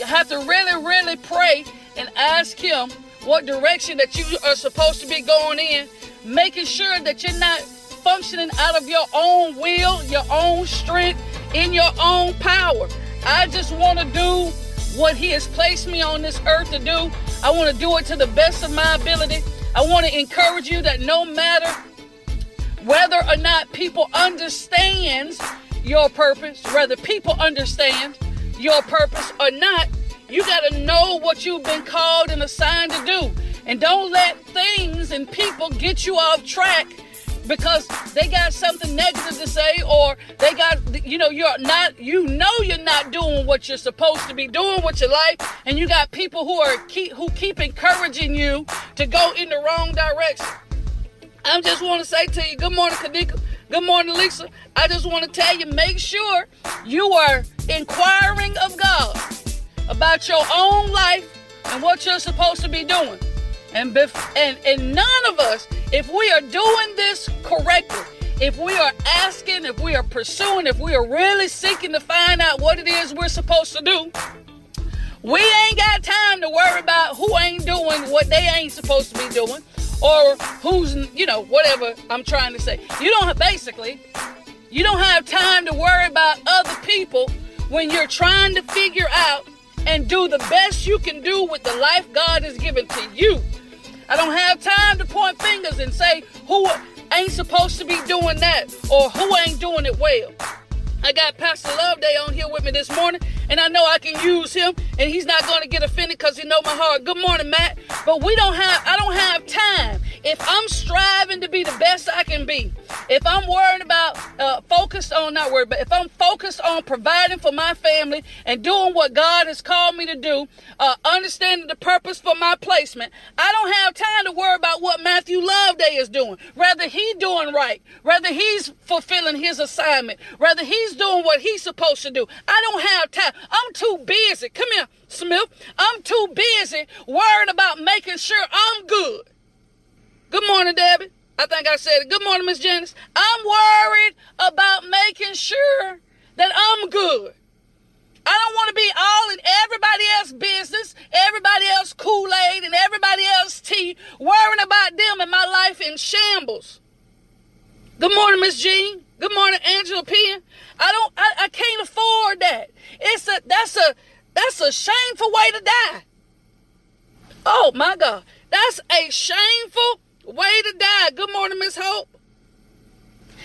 You have to really, really pray and ask Him what direction that you are supposed to be going in, making sure that you're not functioning out of your own will, your own strength, in your own power. I just want to do what He has placed me on this earth to do. I want to do it to the best of my ability. I want to encourage you that no matter whether or not people understand your purpose, whether people understand your purpose or not, you got to know what you've been called and assigned to do. And don't let things and people get you off track because they got something negative to say or they got you know you're not you know you're not doing what you're supposed to be doing with your life. And you got people who are keep who keep encouraging you to go in the wrong direction. I just want to say to you good morning kadika good morning lisa. I just want to tell you make sure you are inquiring of god about your own life and what you're supposed to be doing. And, bef- and, and none of us, if we are doing this correctly, if we are asking, if we are pursuing, if we are really seeking to find out what it is we're supposed to do, we ain't got time to worry about who ain't doing what they ain't supposed to be doing or who's, you know, whatever I'm trying to say. You don't basically, you don't have time to worry about other people when you're trying to figure out and do the best you can do with the life God has given to you. I don't have time to point fingers and say who ain't supposed to be doing that or who ain't doing it well. I got Pastor Loveday on here with me this morning, and I know I can use him, and he's not going to get offended because he know my heart. Good morning, Matt. But we don't have, I don't have time. If I'm striving to be the best I can be, if I'm worried about, uh, focused on, not worried, but if I'm focused on providing for my family and doing what God has called me to do, uh, understanding the purpose for my placement, I don't have time to worry about what Matthew Loveday is doing. Rather, he doing right. Rather, he's fulfilling his assignment. Rather, he's doing what he's supposed to do. I don't have time. I'm too busy. Come here, Smith. I'm too busy worrying about making sure I'm good. Good morning, Debbie. I think I said it. Good morning, Miss Janice. I'm worried about making sure that I'm good. I don't want to be all in everybody else's business, everybody else Kool-Aid and everybody else tea, worrying about them and my life in shambles. Good morning, Miss Jean. Good morning, Angela Penn. I don't I, I can't afford that. It's a that's a that's a shameful way to die. Oh my God. That's a shameful way to die. Good morning, Miss Hope.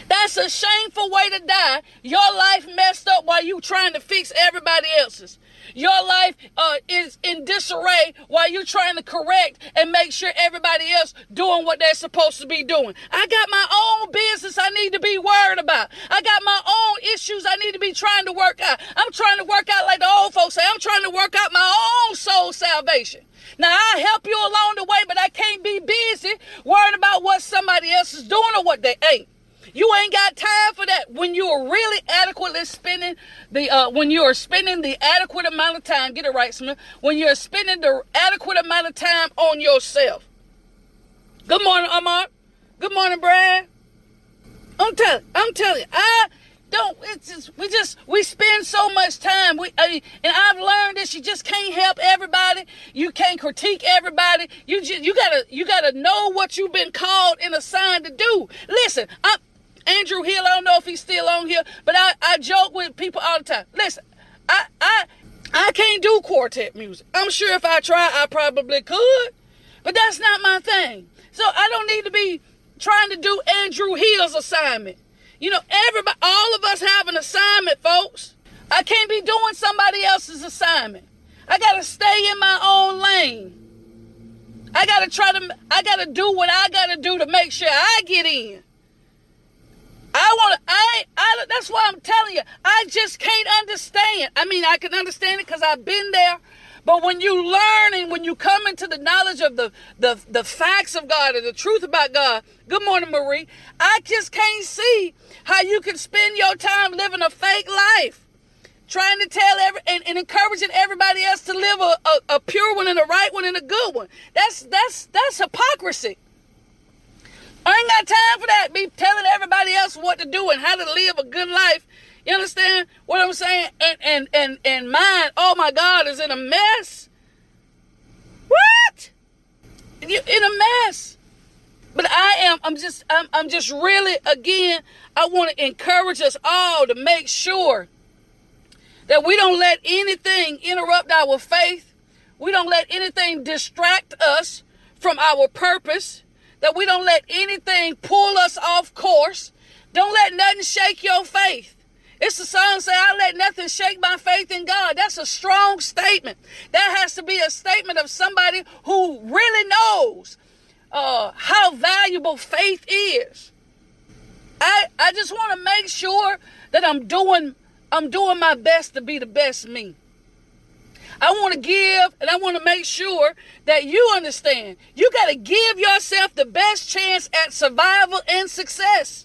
That's a shameful way to die. Your life messed up while you trying to fix everybody else's. Your life uh, is in disarray while you're trying to correct and make sure everybody else doing what they're supposed to be doing. I got my own business I need to be worried about. I got my own issues I need to be trying to work out. I'm trying to work out like the old folks say. I'm trying to work out my own soul salvation. Now I help you along the way, but I can't be busy worrying about what somebody else is doing or what they ain't. You ain't got time for that. When you are really adequately spending the uh, when you are spending the adequate amount of time, get it right, Smith. When you're spending the adequate amount of time on yourself. Good morning, Amar. Good morning, Brad. I'm telling, I'm telling you, I don't. It's just we just we spend so much time. We I and I've learned this. You just can't help everybody. You can't critique everybody. You just you gotta you gotta know what you've been called and assigned to do. Listen, I'm Andrew Hill, I don't know if he's still on here, but I, I joke with people all the time. Listen, I I I can't do quartet music. I'm sure if I try, I probably could, but that's not my thing. So I don't need to be trying to do Andrew Hill's assignment. You know, everybody, all of us have an assignment, folks. I can't be doing somebody else's assignment. I gotta stay in my own lane. I gotta try to, I gotta do what I gotta do to make sure I get in. I want to, I, I, that's why I'm telling you, I just can't understand. I mean, I can understand it because I've been there. But when you learn and when you come into the knowledge of the, the, the facts of God and the truth about God, good morning, Marie, I just can't see how you can spend your time living a fake life. Trying to tell every and, and encouraging everybody else to live a, a, a pure one and a right one and a good one. That's that's that's hypocrisy. I ain't got time for that. Be telling everybody else what to do and how to live a good life You understand what I'm saying? And and and and mine, oh my God, is in a mess. What? You in a mess. But I am, I'm just, I'm, I'm just really, again, I want to encourage us all to make sure that we don't let anything interrupt our faith. We don't let anything distract us from our purpose. That we don't let anything pull us off course. Don't let nothing shake your faith. It's the song say, I let nothing shake my faith in God. That's a strong statement. That has to be a statement of somebody who really knows uh, how valuable faith is. I I just want to make sure that I'm doing I'm doing my best to be the best me. I want to give and I want to make sure that you understand. You got to give yourself the best chance at survival and success.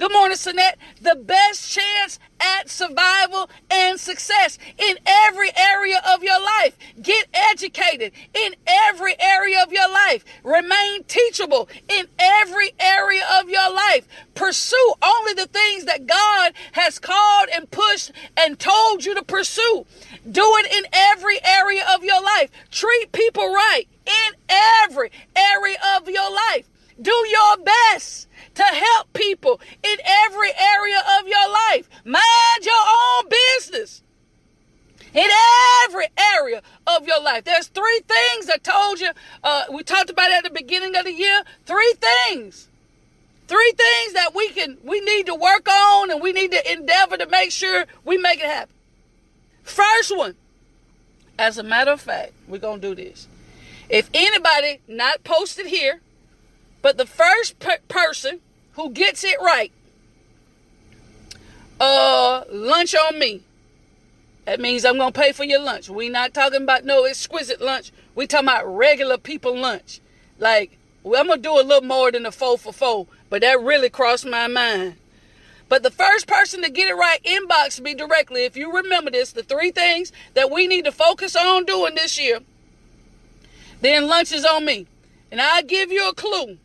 Good morning, Sinette. The best chance at survival and success in every area of your life. Get educated in every area of your life. Remain teachable in every area of your life. Pursue only the things that God has called and pushed and told you to pursue. Do it in every area of your life. Treat people right in every area of your life. Do your best to help people in every area of your life. Mind your own business in every area of your life. There's three things I told you. Uh, we talked about at the beginning of the year. Three things. Three things that we can we need to work on and we need to endeavor to make sure we make it happen. First one, as a matter of fact, we're gonna do this. If anybody not posted here, but the first per- person who gets it right, uh, lunch on me. That means I'm gonna pay for your lunch. We not talking about no exquisite lunch. We talking about regular people lunch. Like well, I'm gonna do a little more than a four for four, but that really crossed my mind. But the first person to get it right, inbox me directly. If you remember this, the three things that we need to focus on doing this year, then lunch is on me. And I'll give you a clue.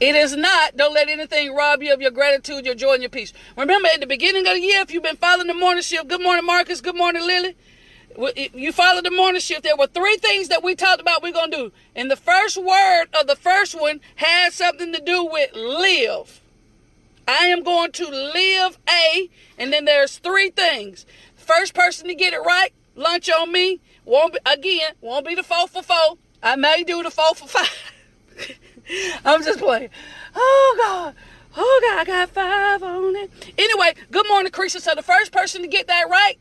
It is not. Don't let anything rob you of your gratitude, your joy, and your peace. Remember, at the beginning of the year, if you've been following the morning shift, good morning, Marcus. Good morning, Lily. You followed the morning shift. There were three things that we talked about we're going to do. And the first word of the first one had something to do with live. I am going to live a, and then there's three things. First person to get it right, lunch on me. Won't be, again, won't be the four for four. I may do the four for five. I'm just playing. Oh God. Oh God, I got five on it. Anyway, good morning, Creature. So the first person to get that right,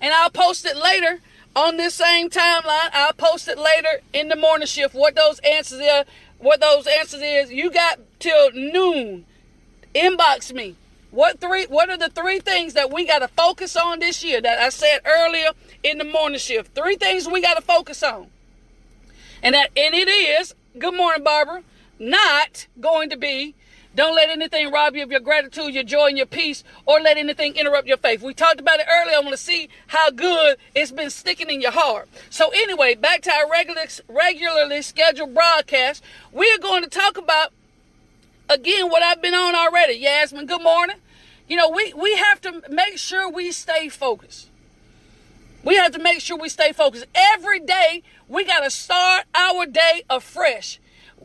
and I'll post it later on this same timeline. I'll post it later in the morning shift. What those answers are, what those answers is. You got till noon. Inbox me. What three? What are the three things that we got to focus on this year? That I said earlier in the morning shift. Three things we got to focus on, and that and it is good morning, Barbara, not going to be don't let anything rob you of your gratitude, your joy, and your peace, or let anything interrupt your faith. We talked about it earlier. I want to see how good it's been sticking in your heart. So, anyway, back to our regular, regularly scheduled broadcast. We're going to talk about, again, what I've been on already. Yasmin, good morning. You know, we, we have to make sure we stay focused. We have to make sure we stay focused. Every day, we got to start our day afresh.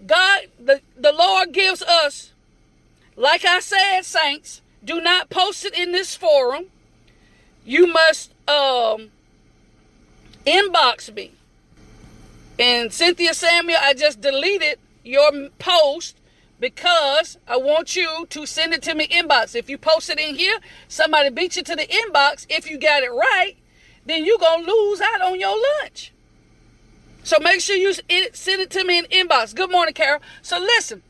God, the, the Lord gives us, like I said, saints, do not post it in this forum. You must um, inbox me. And Cynthia Samuel, I just deleted your post because I want you to send it to me inbox. If you post it in here, somebody beat you to the inbox. If you got it right, then you're going to lose out on your lunch. So make sure you send it to me in inbox. Good morning, Carol. So listen,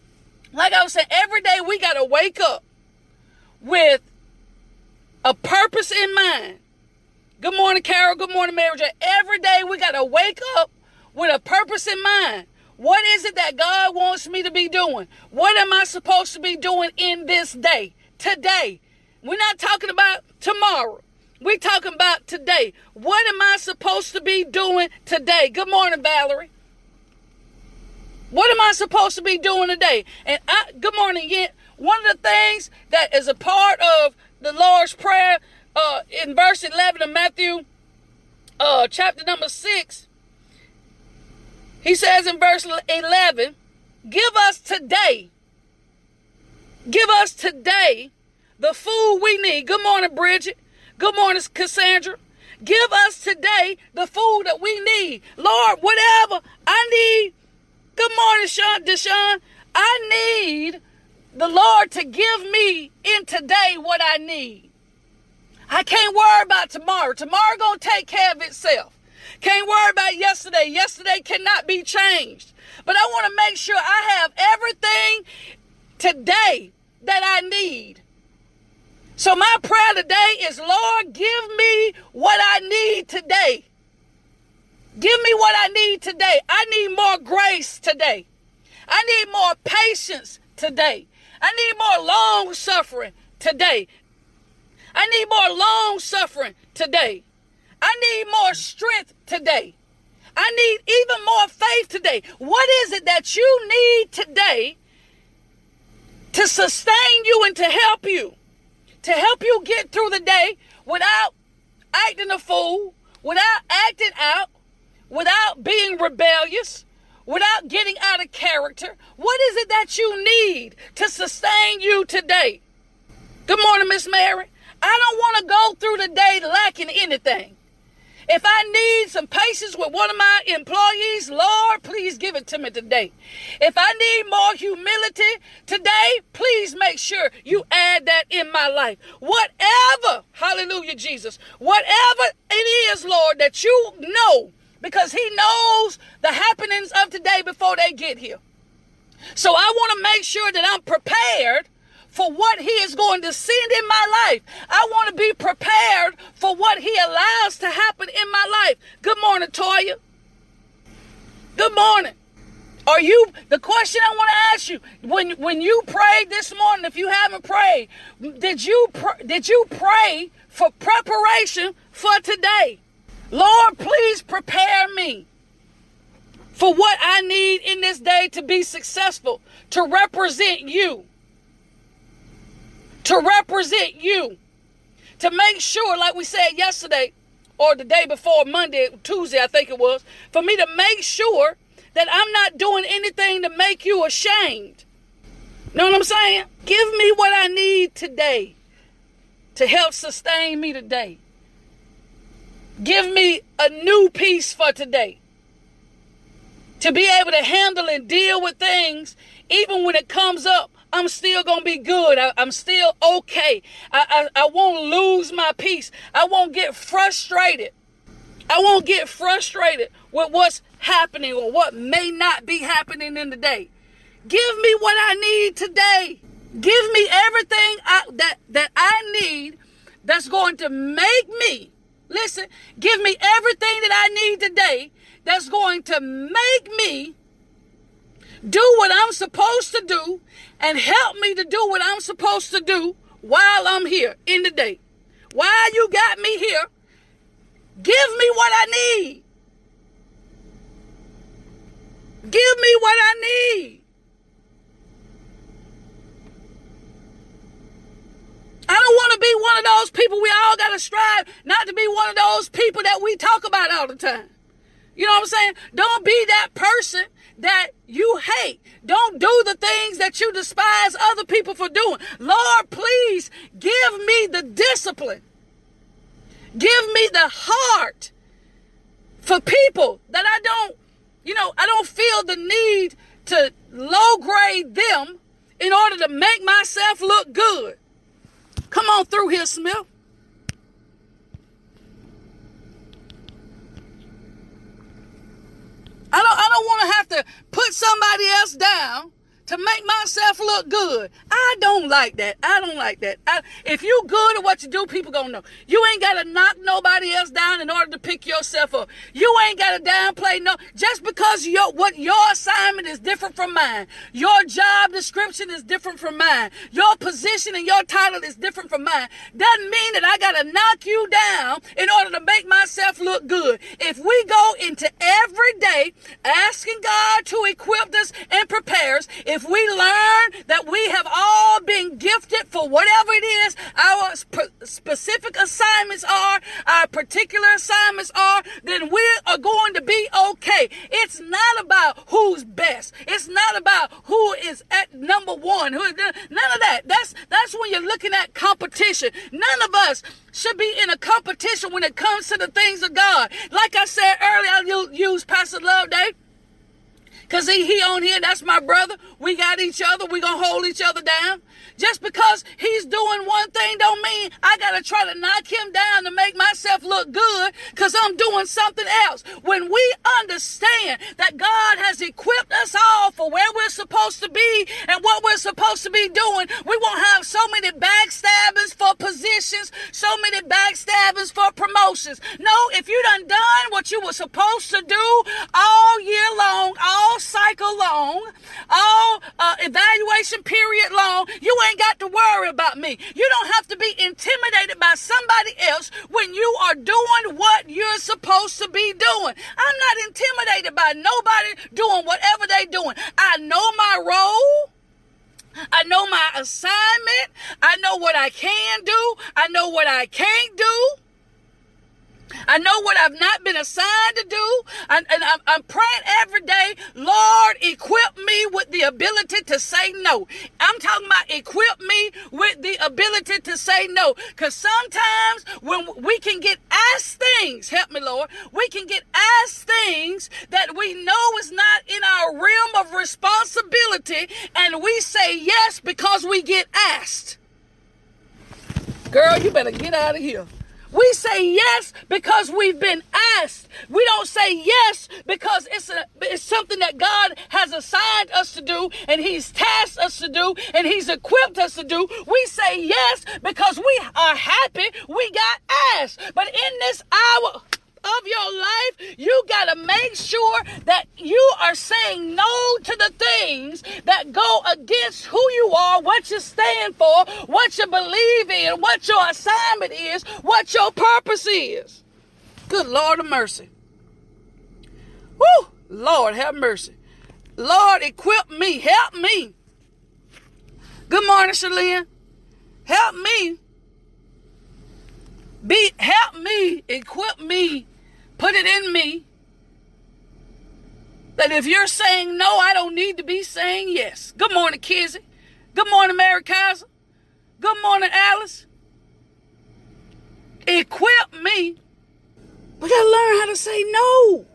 like I was saying, every day we got to wake up with a purpose in mind. Good morning, Carol. Good morning, Mary J. Every day we got to wake up with a purpose in mind. What is it that God wants me to be doing? What am I supposed to be doing in this day? Today. We're not talking about tomorrow. We're talking about today. What am I supposed to be doing today? Good morning, Valerie. What am I supposed to be doing today? And I, good morning, yet. one of the things that is a part of the Lord's Prayer uh, in verse 11 of Matthew uh, chapter number 6, he says in verse 11, Give us today, give us today the food we need. Good morning, Bridget. Good morning, Cassandra. Give us today the food that we need. Lord, whatever I need. Good morning, Sean Deshaun. I need the Lord to give me in today what I need. I can't worry about tomorrow. Tomorrow gonna take care of itself. Can't worry about yesterday. Yesterday cannot be changed. But I want to make sure I have everything today that I need. So my prayer today is, Lord, give me what I need today. Give me what I need today. I need more grace today. I need more patience today. I need more long suffering today. I need more long suffering today. I need more strength today. I need even more faith today. What is it that you need today to sustain you and to help you? To help you get through the day without acting a fool, without acting out, without being rebellious, without getting out of character? What is it that you need to sustain you today? Good morning, Miss Mary. I don't want to go through the day lacking anything. If I need some patience with one of my employees, Lord, please give it to me today. If I need more humility today, please make sure you add that in my life. Whatever, hallelujah, Jesus, whatever it is, Lord, that you know because he knows the happenings of today before they get here. So I want to make sure that I'm prepared for what he is going to send in my life. I want to be prepared for what he allows to happen in my life. Good morning, Toya. Good morning. Are you the question I want to ask you when when you prayed this morning if you haven't prayed did you pr- did you pray for preparation for today? Lord, please prepare me for what I need in this day to be successful, to represent you, to represent you, to make sure, like we said yesterday or the day before, Monday, Tuesday, I think it was, for me to make sure that I'm not doing anything to make you ashamed. Know what I'm saying? Give me what I need today to help sustain me today. Give me a new peace for today. To be able to handle and deal with things, even when it comes up, I'm still going to be good. I, am still okay. I, I, I won't lose my peace. I won't get frustrated. I won't get frustrated with what's happening or what may not be happening in the day. Give me what I need today. Give me everything I, that, that I need that's going to make me Listen, give me everything that I need today that's going to make me do what I'm supposed to do and help me to do what I'm supposed to do while I'm here in the day. While you got me here, give me what I need. Give me what I need. I don't want to be one of those people. We all got to strive not to be one of those people that we talk about all the time. You know what I'm saying? Don't be that person that you hate. Don't do the things that you despise other people for doing. Lord, please give me the discipline. Give me the heart for people that I don't, you know, I don't feel the need to low grade them in order to make myself look good. Come on through here, Smith. I don't I don't want to have to put somebody else down to make myself look good. I don't like that. I don't like that. I, if you good at what you do, people gonna know. You ain't gotta knock nobody else down in order to pick yourself up. You ain't gotta downplay no. Just because your what your assignment is different from mine, your job description is different from mine, your position and your title is different from mine, doesn't mean that I gotta knock you down in order to make myself look good. If we go into every day asking God to equip us and prepare us, if we learn that we have all been gifted for whatever it is our specific assignments are, our particular assignments are, then we are going to be okay. It's not about who's best. It's not about who is at number one. Who none of that. That's that's when you're looking at competition. None of us should be in a competition when it comes to the things of God. Like I said earlier, I'll use Pastor Loveday. Cause he, he on here, that's my brother. We got each other. We gonna hold each other down. Just because he's doing one thing don't mean I gotta try to knock him down to make myself look good cause I'm doing something else. When we understand that God has equipped us all for where we're supposed to be and what we're supposed to be doing, we won't have so many backstabbers for positions, so many backstabbers for promotions. No, if you done done what you were supposed to do all year long, all cycle long, all uh, evaluation period long, you ain't got to worry about me. You don't have to be intimidated by somebody else when you are doing what you're supposed to be doing. I'm not intimidated by nobody doing whatever they're doing. I know my role. I know my assignment. I know what I can do. I know what I can't do. I know what I've not been assigned to do. And, and I'm, I'm, praying every day, Lord, equip me with the ability to say no. I'm talking about equip me with the ability to say no. Because sometimes when we can get asked things, help me, Lord, we can get asked things that we know is not in our realm of responsibility. And we say yes because we get asked. Girl, you better get out of here. We say yes because we've been asked. We don't say yes because it's a, it's something that God has assigned us to do and he's tasked us to do and he's equipped us to do. We say yes because we are happy we got asked. But in this hour, of your life, you got to make sure that you are saying no to the things that go against who you are, what you stand for, what you believe in, what your assignment is, what your purpose is. Good Lord of mercy. Woo! Lord, have mercy. Lord, equip me. Help me. Good morning, Shalene. Help me. Be help me, equip me Put it in me that if you're saying no, I don't need to be saying yes. Good morning, Kizzy. Good morning, Mary Kaiser. Good morning, Alice. Equip me. We got to learn how to say no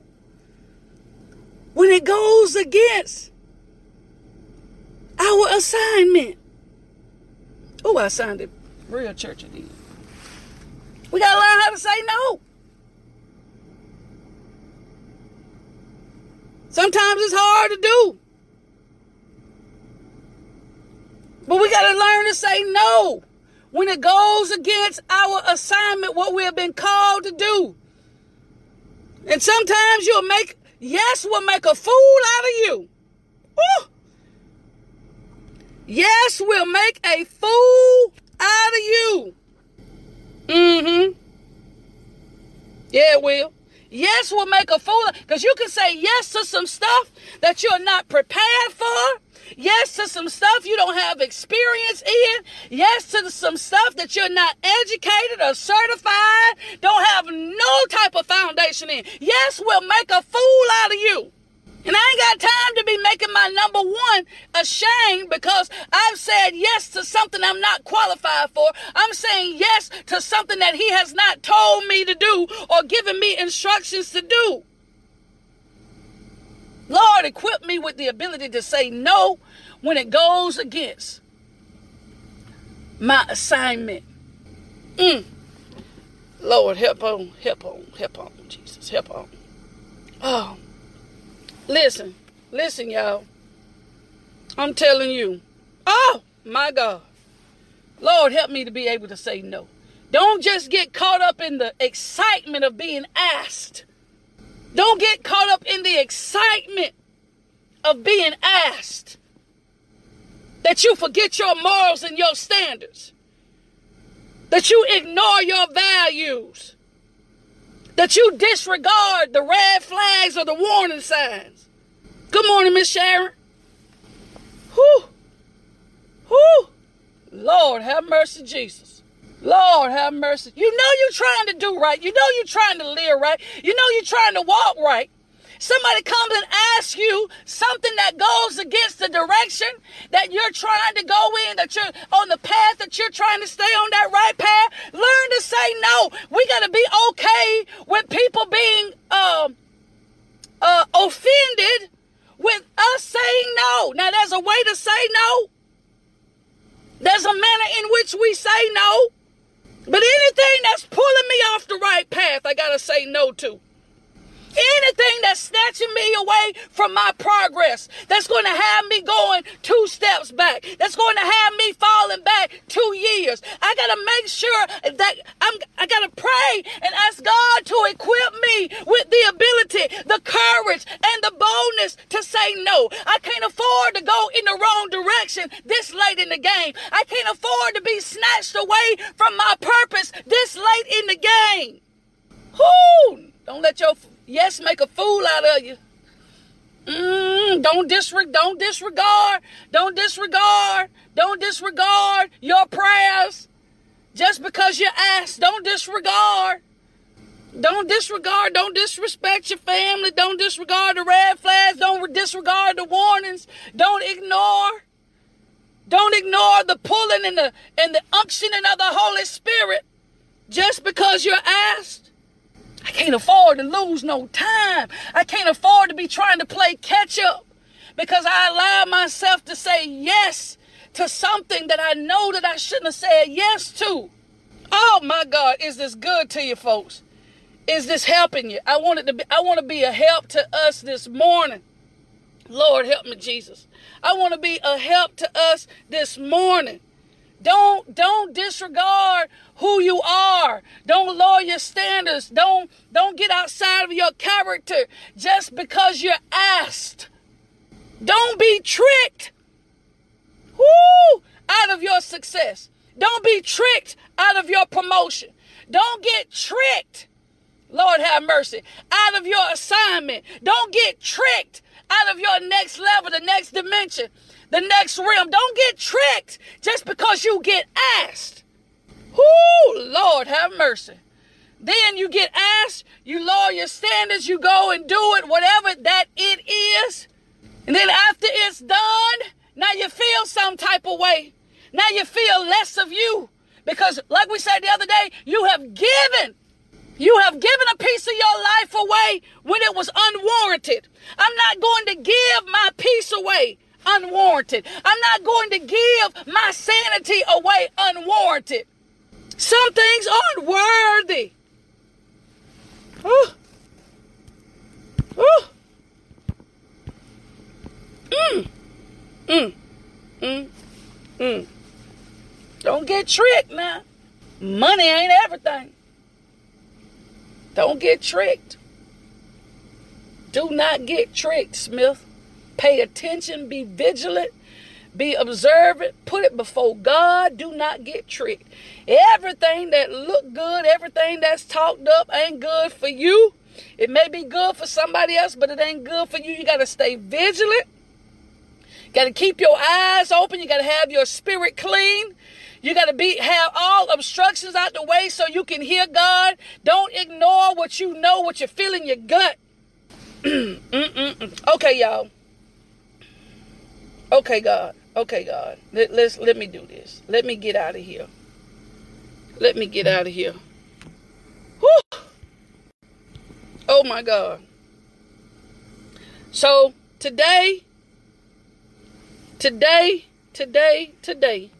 when it goes against our assignment. Oh, I sounded real churchy. We got to learn how to say no. Sometimes it's hard to do. But we got to learn to say no when it goes against our assignment, what we have been called to do. And sometimes you'll make, yes, will make a fool out of you. Ooh. Yes, we'll make a fool out of you. Mm-hmm. Yeah, it will. Yes will make a fool because you can say yes to some stuff that you're not prepared for. Yes to some stuff you don't have experience in. Yes to some stuff that you're not educated or certified, don't have no type of foundation in. Yes will make a fool out of you. And I ain't got time to be making my number one ashamed because I've said yes to something I'm not qualified for. I'm saying yes to something that he has not told me to do or given me instructions to do. Lord, equip me with the ability to say no when it goes against my assignment. Mm. Lord, help on, help on, help on, Jesus, help on. Oh. Listen, listen, y'all. I'm telling you. Oh, my God. Lord, help me to be able to say no. Don't just get caught up in the excitement of being asked. Don't get caught up in the excitement of being asked that you forget your morals and your standards, that you ignore your values, that you disregard the red flags or the warning signs. Good morning, Miss Sharon. Whew. Whew. Lord, have mercy, Jesus. Lord, have mercy. You know you're trying to do right. You know you're trying to live right. You know you're trying to walk right. Somebody comes and asks you something that goes against the direction that you're trying to go in, that you're on the path that you're trying to stay on that right path. Learn to say no. We got to be okay with people being um, uh, offended with us saying no. Now, there's a way to say no. There's a manner in which we say no. But anything that's pulling me off the right path, I got to say no to. Anything that's snatching me away from my progress, that's going to have me going two steps back, that's going to have me falling back two years. I got to make sure that I'm, I got to pray and ask God to equip me with the ability, the courage, and the boldness to say no. I can't afford to go in the wrong direction this late in the game. I can't afford to be snatched away from my purpose this late in the game. Whoo! Don't let your Yes, make a fool out of you. Mm, don't disregard, don't disregard, don't disregard, don't disregard your prayers. Just because you ask, don't disregard. Don't disregard, don't disrespect your family, don't disregard the red flags, don't disregard the warnings, don't ignore. Don't ignore the pulling and the and the unctioning of the Holy Spirit just because you're asked. I can't afford to lose no time. I can't afford to be trying to play catch up because I allow myself to say yes to something that I know that I shouldn't have said yes to. Oh my God, is this good to you folks? Is this helping you? I want it to be I want to be a help to us this morning. Lord help me Jesus. I want to be a help to us this morning. Don't don't disregard who you are. Don't lower your standards. Don't don't get outside of your character just because you're asked. Don't be tricked. Out of your success. Don't be tricked out of your promotion. Don't get tricked. Lord have mercy. Out of your assignment. Don't get tricked out of your next level, the next dimension the next realm. Don't get tricked just because you get asked. Whoo, Lord, have mercy. Then you get asked, you lower your standards, you go and do it, whatever that it is. And then after it's done, now you feel some type of way. Now you feel less of you. Because, like we said the other day, you have given. You have given a piece of your life away when it was unwarranted. I'm not going to give my peace away unwarranted. I'm not going to give my sanity away unwarranted. Some things aren't worthy. Ooh. Ooh. Mm. Mm. Mm. Mm. Don't get tricked now. Money ain't everything. Don't get tricked. Do not get tricked, Smith. Pay attention, be vigilant, be observant, put it before God. Do not get tricked. Everything that look good, everything that's talked up ain't good for you. It may be good for somebody else, but it ain't good for you. You got to stay vigilant. Got to keep your eyes open. You got to have your spirit clean. You got to be have all obstructions out the way so you can hear God. Don't ignore what you know, what you feel in your gut. okay, y'all. Okay, God. Okay, God. Let, let's let me do this. Let me get out of here. Let me get out of here. Whew. Oh my God. So today, today, today, today,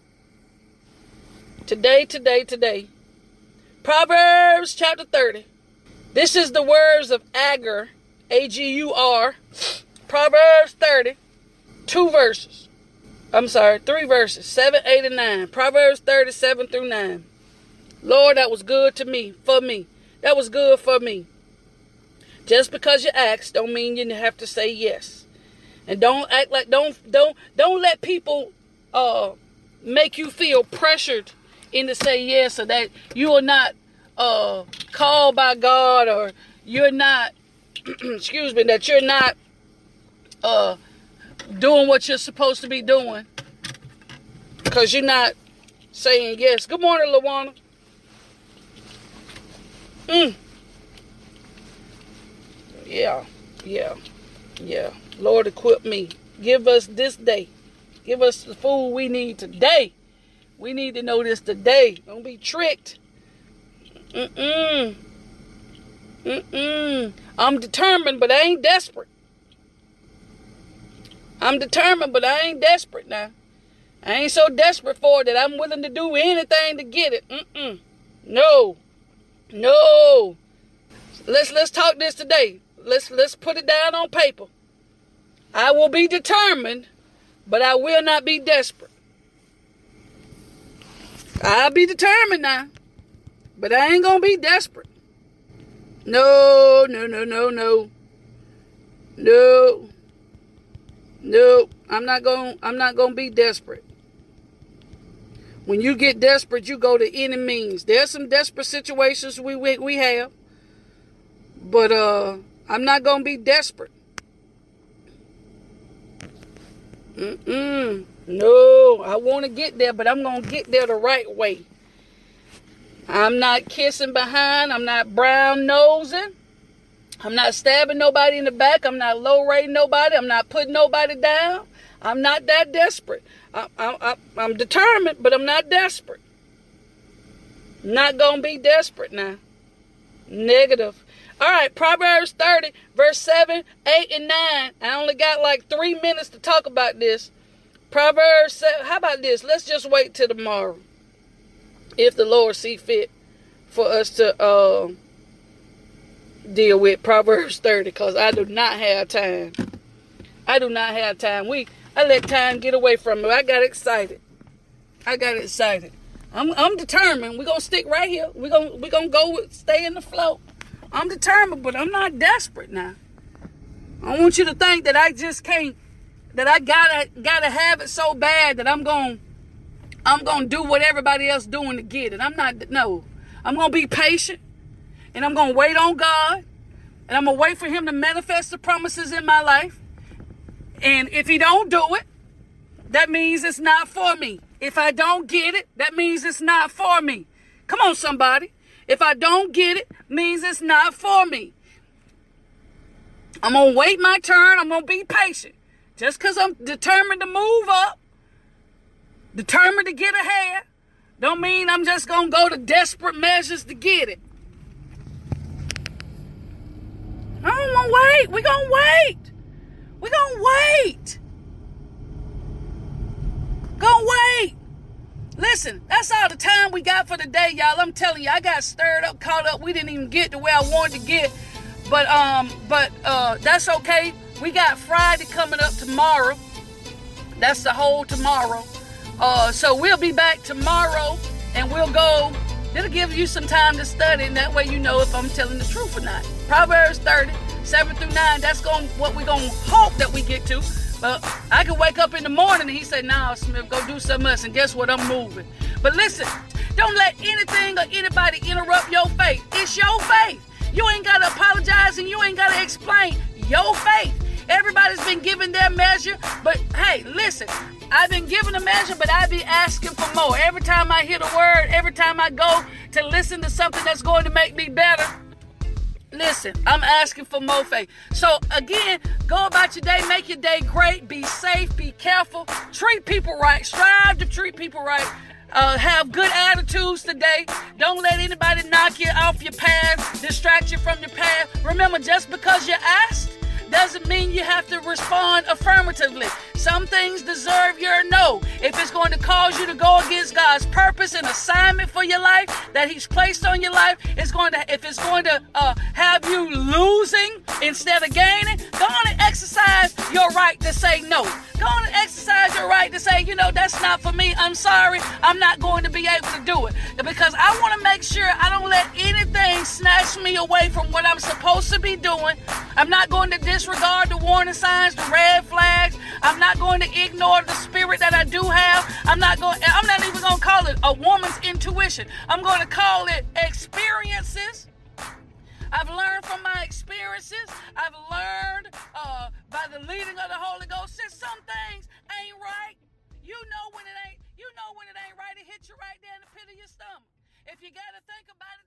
today, today, today, Proverbs chapter 30. This is the words of Agur, A G U R. Proverbs 30 two verses. I'm sorry, three verses, 7, 8, and 9. Proverbs 37 through 9. Lord, that was good to me, for me. That was good for me. Just because you ask don't mean you have to say yes. And don't act like don't don't don't let people uh make you feel pressured into say yes or that you are not uh called by God or you're not excuse me that you're not uh doing what you're supposed to be doing because you're not saying yes. Good morning, Lawana. Mm. Yeah, yeah, yeah. Lord, equip me. Give us this day. Give us the food we need today. We need to know this today. Don't be tricked. Mm-mm. Mm-mm. I'm determined, but I ain't desperate. I'm determined, but I ain't desperate now. I ain't so desperate for it that I'm willing to do anything to get it. Mm-mm. No. No. Let's let's talk this today. Let's let's put it down on paper. I will be determined, but I will not be desperate. I'll be determined now, but I ain't gonna be desperate. No, no, no, no, no. No. No, I'm not going I'm not going to be desperate. When you get desperate, you go to any means. There's some desperate situations we we, we have. But uh I'm not going to be desperate. Mm-mm. No, I want to get there, but I'm going to get there the right way. I'm not kissing behind. I'm not brown nosing. I'm not stabbing nobody in the back. I'm not low rating nobody. I'm not putting nobody down. I'm not that desperate. I, I, I, am determined, but I'm not desperate. Not going to be desperate now. Negative. All right, Proverbs 30, verse 7, 8, and 9. I only got like three minutes to talk about this. Proverbs 7, how about this? Let's just wait till tomorrow. If the Lord see fit for us to uh, deal with Proverbs 30 because I do not have time. I do not have time. We I let time get away from me. I got excited. I got excited. I'm I'm determined. We're gonna stick right here. We're gonna we're gonna go with stay in the flow. I'm determined, but I'm not desperate now. I want you to think that I just can't that I gotta gotta have it so bad that I'm gonna I'm gonna do what everybody else doing to get it. I'm not no. I'm gonna be patient and I'm gonna wait on God and I'm gonna wait for him to manifest the promises in my life. And if he don't do it, that means it's not for me. If I don't get it, that means it's not for me. Come on, somebody. If I don't get it, means it's not for me. I'm gonna wait my turn. I'm gonna be patient. Just because I'm determined to move up, determined to get ahead, don't mean I'm just gonna go to desperate measures to get it. I'm gonna wait. We're gonna wait. We're gonna wait. Gonna wait. Listen, that's all the time we got for today, y'all. I'm telling you, I got stirred up, caught up. We didn't even get to where I wanted to get. But um, but uh that's okay. We got Friday coming up tomorrow. That's the whole tomorrow. Uh so we'll be back tomorrow and we'll go It'll give you some time to study, and that way you know if I'm telling the truth or not. Proverbs 30, 7 through 9, that's going what we're gonna hope that we get to. But I could wake up in the morning and he said, nah, Smith, go do something else. And guess what? I'm moving. But listen, don't let anything or anybody interrupt your faith. It's your faith. You ain't gotta apologize and you ain't gotta explain your faith. Everybody's been given their measure, but hey, listen, I've been given a measure, but I be asking for more. Every time I hear the word, every time I go to listen to something that's going to make me better, listen, I'm asking for more faith. So again, go about your day, make your day great, be safe, be careful, treat people right, strive to treat people right. Uh, have good attitudes today. Don't let anybody knock you off your path, distract you from your path. Remember, just because you asked doesn't mean you have to respond affirmatively. Some things deserve your no. If it's going to cause you to go against God's purpose and assignment for your life that He's placed on your life, it's going to if it's going to uh, have you losing instead of gaining, go on and exercise your right to say no. Go on and exercise your right to say, you know, that's not for me. I'm sorry. I'm not going to be able to do it because I want to make sure I don't let anything snatch me away from what I'm supposed to be doing. I'm not going to disregard the warning signs, the red flags. I'm not going to ignore the spirit that I do have. I'm not going I'm not even going to call it a woman's intuition. I'm going to call it experiences. I've learned from my experiences. I've learned uh, by the leading of the Holy Ghost that some things ain't right. You know when it ain't. You know when it ain't right. It hit you right there in the pit of your stomach. If you got to think about it,